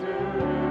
to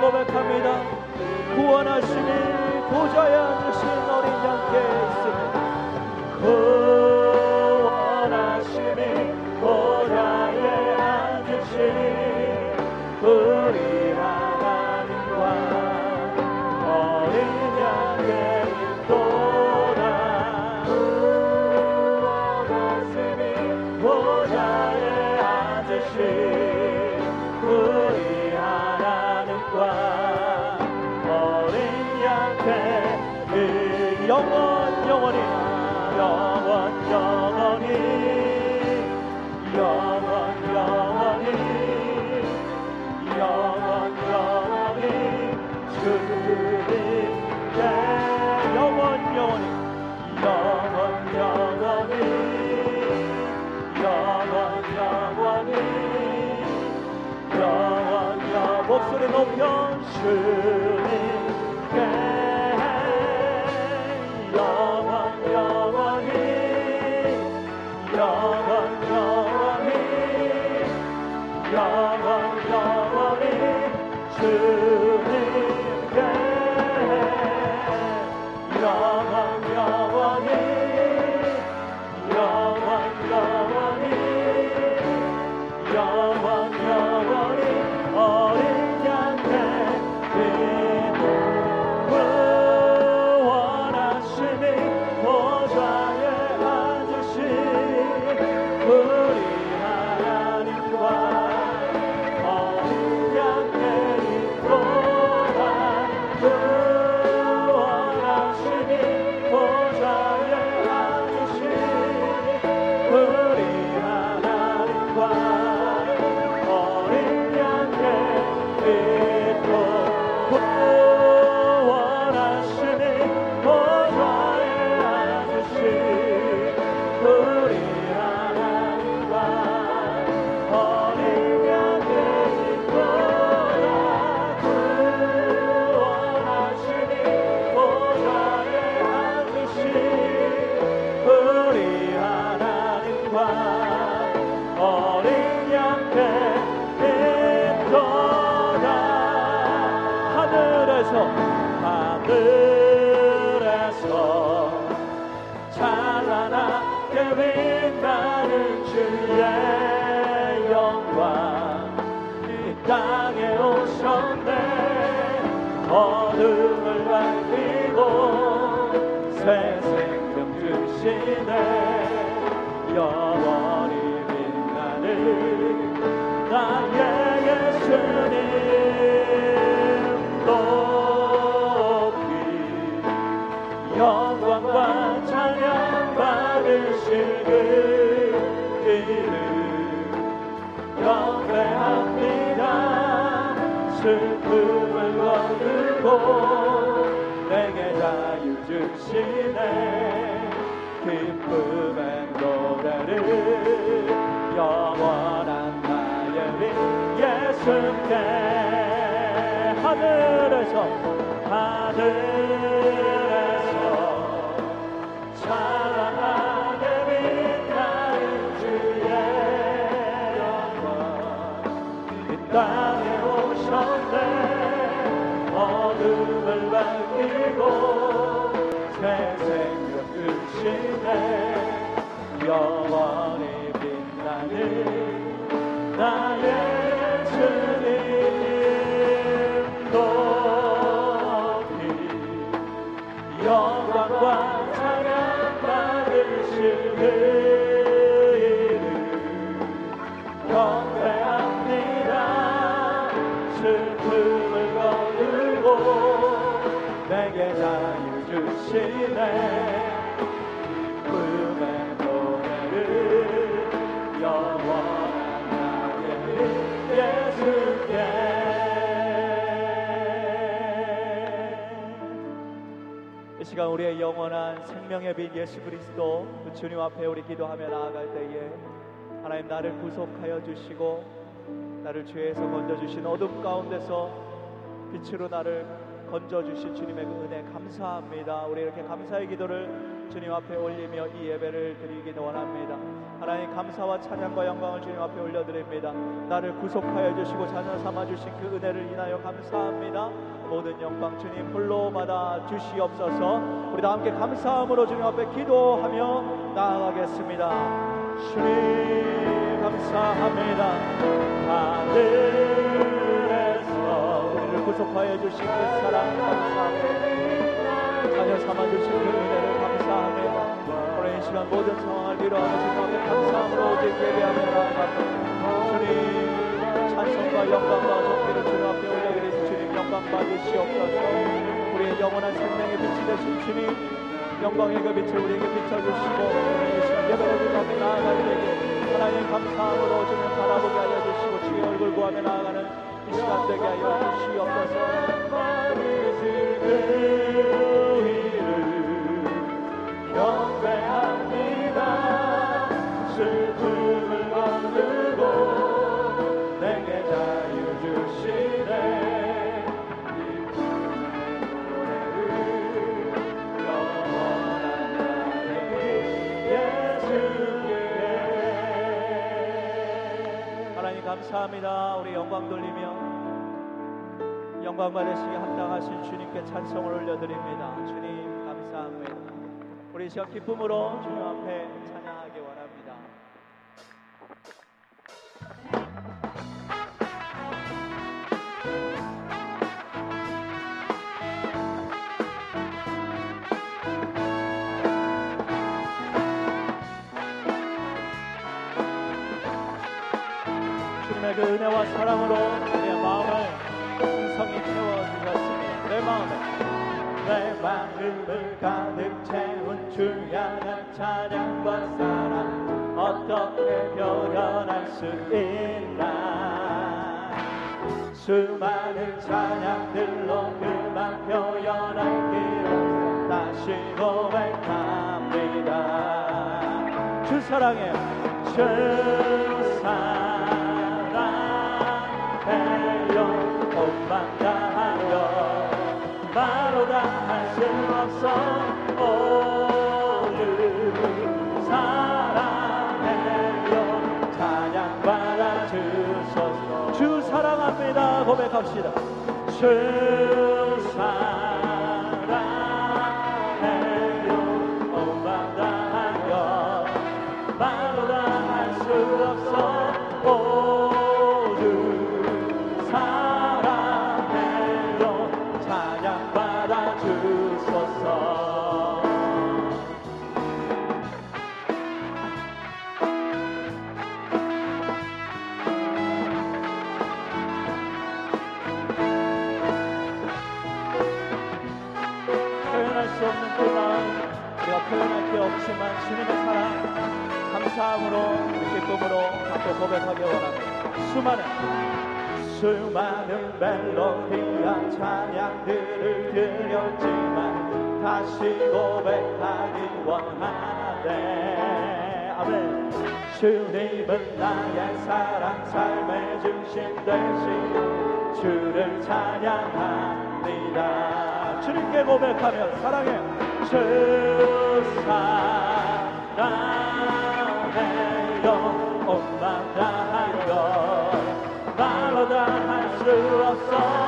고백합니다. 구원하시니 보좌에 앉으신 어린 양께 있습니다 영원 영원히 영원 영원히 영원 영원히 영원 영원히 주님께 영원 영원히 영원 영원히 영원 영원히 영원 영원히 목소리 높여 주 사랑하며 함께 하늘에서 하늘에서 찬양하게 빛나는 주의 영광. 이 땅에 오셨네. 어둠을 밝히고 새 생명 주시네. 영광 시간 우리의 영원한 생명의 빛 예수 그리스도 그 주님 앞에 우리 기도하며 나아갈 때에 하나님 나를 구속하여 주시고 나를 죄에서 건져 주신 어둠 가운데서 빛으로 나를 건져 주신 주님의 그 은혜 감사합니다. 우리 이렇게 감사의 기도를 주님 앞에 올리며 이 예배를 드리기 원합니다. 하나님 감사와 찬양과 영광을 주님 앞에 올려드립니다. 나를 구속하여 주시고 자녀 삼아 주신 그 은혜를 인하여 감사합니다. 모든 영광 주님 홀로 받아 주시옵소서. 우리 다 함께 감사함으로 주님 앞에 기도하며 나아가겠습니다. 주님 감사합니다. 하늘에서 우리를 구속하여 주신 그 사랑 감사합니다. 자녀 삼아 주신 그 은혜를 감사합니다. 이 시간 모든 상황을 위로하고 주님 앞에 감사함으로 오직 예배하며 나아갑니다. 주님 찬송과 영광과 존귀를 주님 앞에 올려드리는 주님 영광 받으시옵소서. 우리의 영원한 생명의 빛이 되신 주님 영광의 그 빛을 우리에게 비춰주시고 이 예배를 앞에 나아갈 때에 하나님 감사함으로 주님 바라보게 하여 주시고 주의 얼굴 구하며 나아가는 이 시간 되게 하여 주시옵소서. 감사합니다 우리 영광 돌리며 영광 받으시기 합당하신 주님께 찬송을 올려드립니다. 주님 감사합니다. 우리 이 시간 기쁨으로 주님 앞에 향한 찬양과 사랑 어떻게 표현할 수 있나? 수많은 찬양들로 그만 표현할 길 없어 다시 고백합니다. 주 사랑해 주 사랑 고백합시다. 주 사랑해요. 온맘 다하여 말로 다할 수 없어 기쁨으로 갖고 고백하기 원합니다. 수많은 수많은 멜로디와 찬양들을 드렸지만 다시 고백하기 원하네. 아멘. 주님은 나의 사랑 삶의 중심 되신 주를 찬양합니다. 주님께 고백하며 사랑해. 주 사랑해요 온맘 다하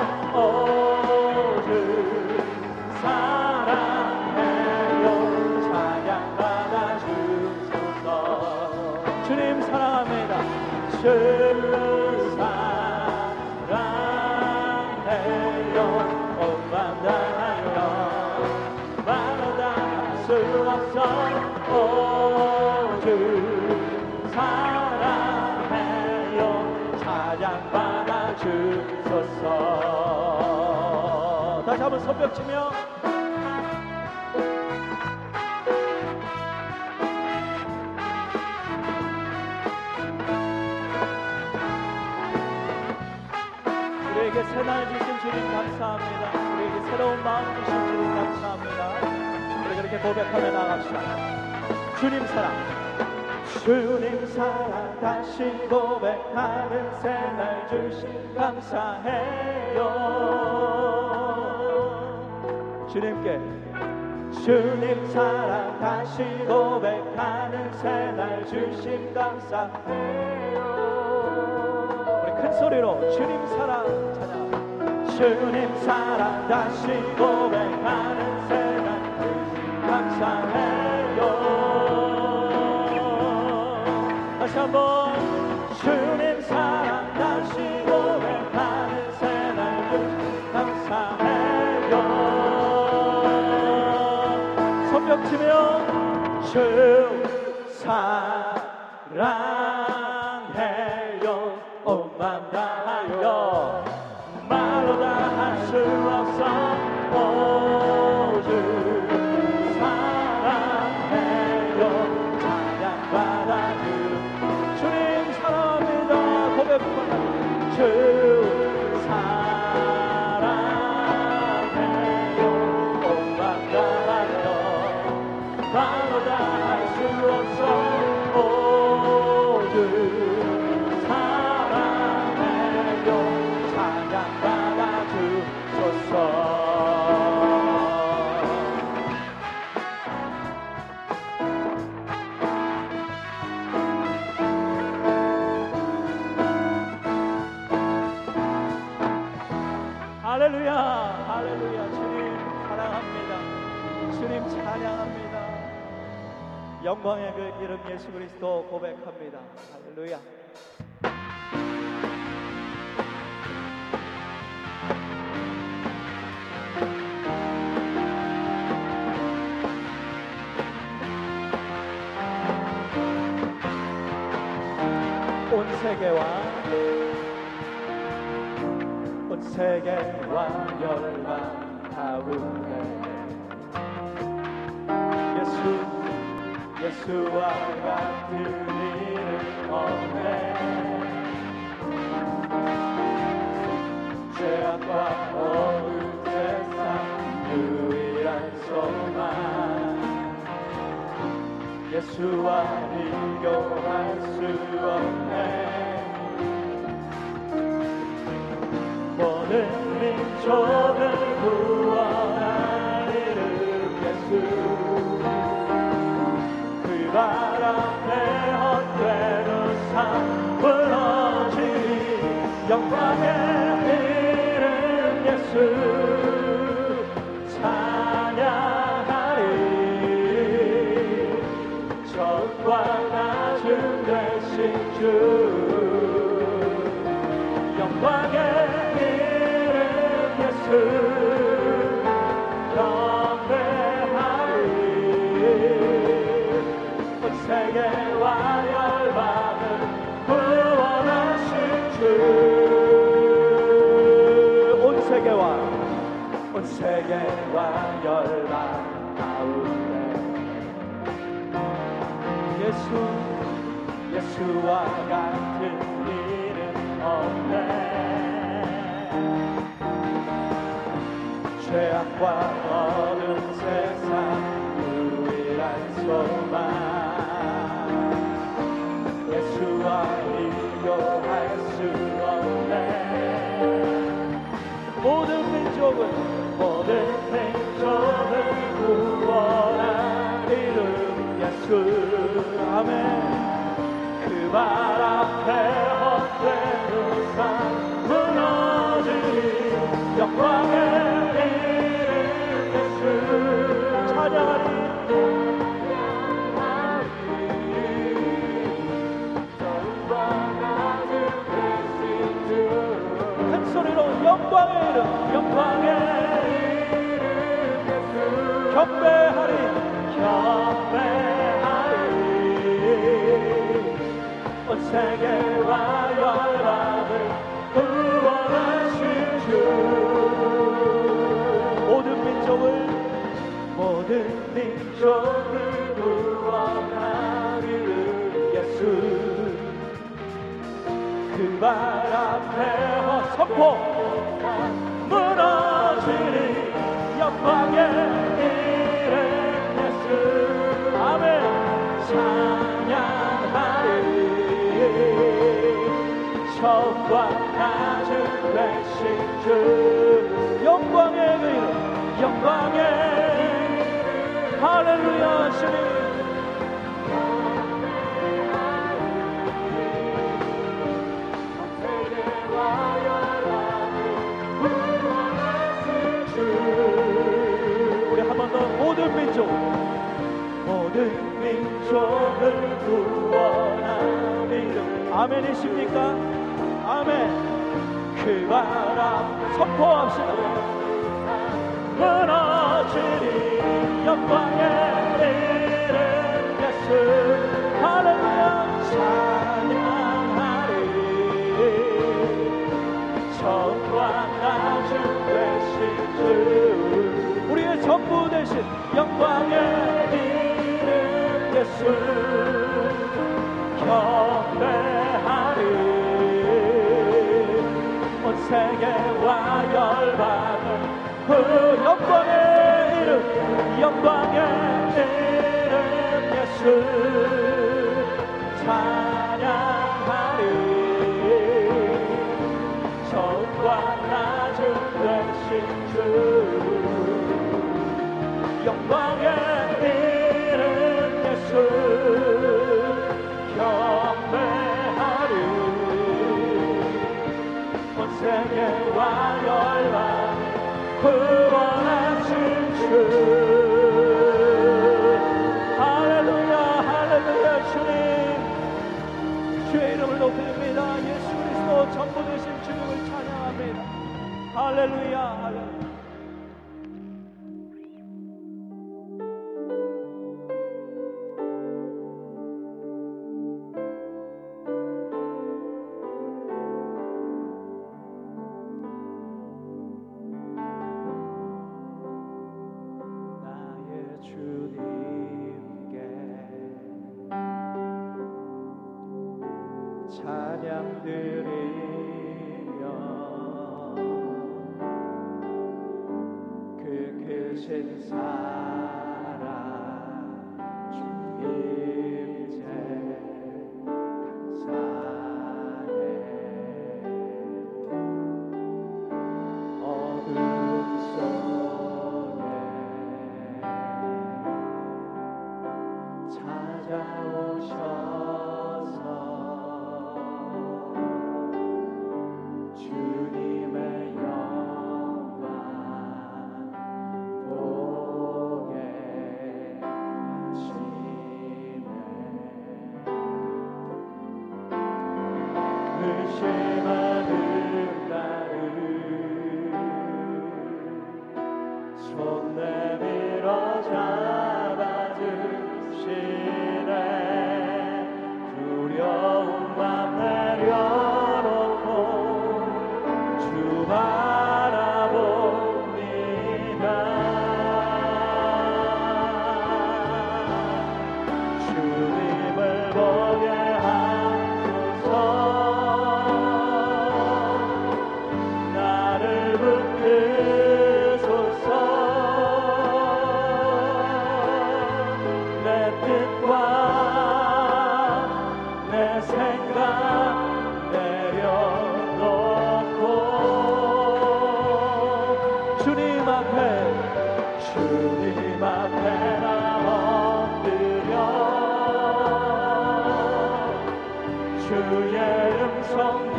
주소서. 다시 한번 손뼉치며. 우리에게 새날 주신 주님 감사합니다. 우리에게 새로운 마음 주신 주님 감사합니다. 우리 그렇게 고백하며 나갑시다. 주님 사랑. 주님 사랑 다시 고백하는 새날 주신 감사해요. 주님께 주님 사랑 다시 고백하는 새날 주신 감사해요. 우리 큰 소리로 주님 사랑 찬양. 주님 사랑 다시 고백하는 새날 주신 감사해요. 영광의 그 이름 예수 그리스도 고백합니다. 할렐루야. 온 세계와 온 세계와 열방 가운데 예수 예수와 같은 이름 없네 죄악과 어두운 세상 유일한 소망. 예수와 비교할 수 없네. 모든 민족을 영광의 이름 예수 예수와 같은 이름 없네. 죄악과 어두운 세상 유일한 소망 영광의 이름 영광의 이름 경배하리 경배하리. 온 세계와 열방을 구원하신 주 모든 민족을 모든 민족을 구원하리는 예수. 그 말 앞에 어, 선포. blessing 되신 영광의 이름 예수. 경배하리. 온 세계와 열방을 그 영광의 이름 영광의 이름 예수. 찬 을 경배하리. 온 세계와 열망 구원하실 그 주.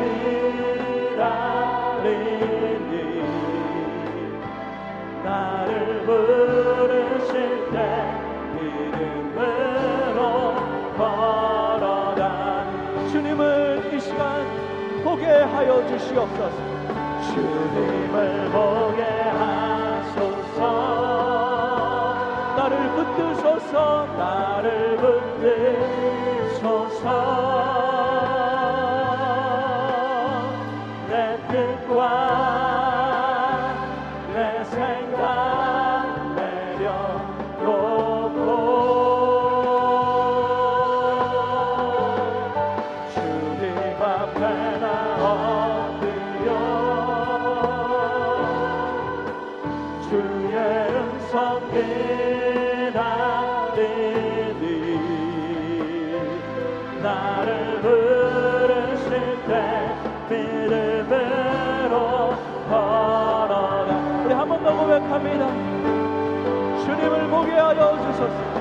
그 하늘 아래는 나를 부르실 때 이름으로 걸어간 주님을 이 시간 보게 하여 주시옵소서. 주님을 보 니 나를 부르실 때 믿음으로 걸어가 우리 한 번 더 고백합니다. 주님을 보게 하여 주소서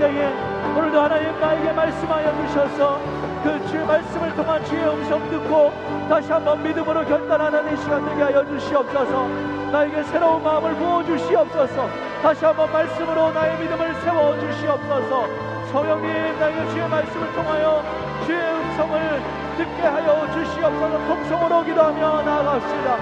때에 오늘도 하나님 나에게 말씀하여 주셔서 그 주의 말씀을 통한 주의 음성 듣고 다시 한번 믿음으로 결단하는 이 시간 되게 하여 주시옵소서. 나에게 새로운 마음을 부어 주시옵소서. 다시 한번 말씀으로 나의 믿음을 세워 주시옵소서. 성령님 나에게 주의 말씀을 통하여 주의 음성을 듣게 하여 주시옵소서. 통성으로 기도하며 나아갑시다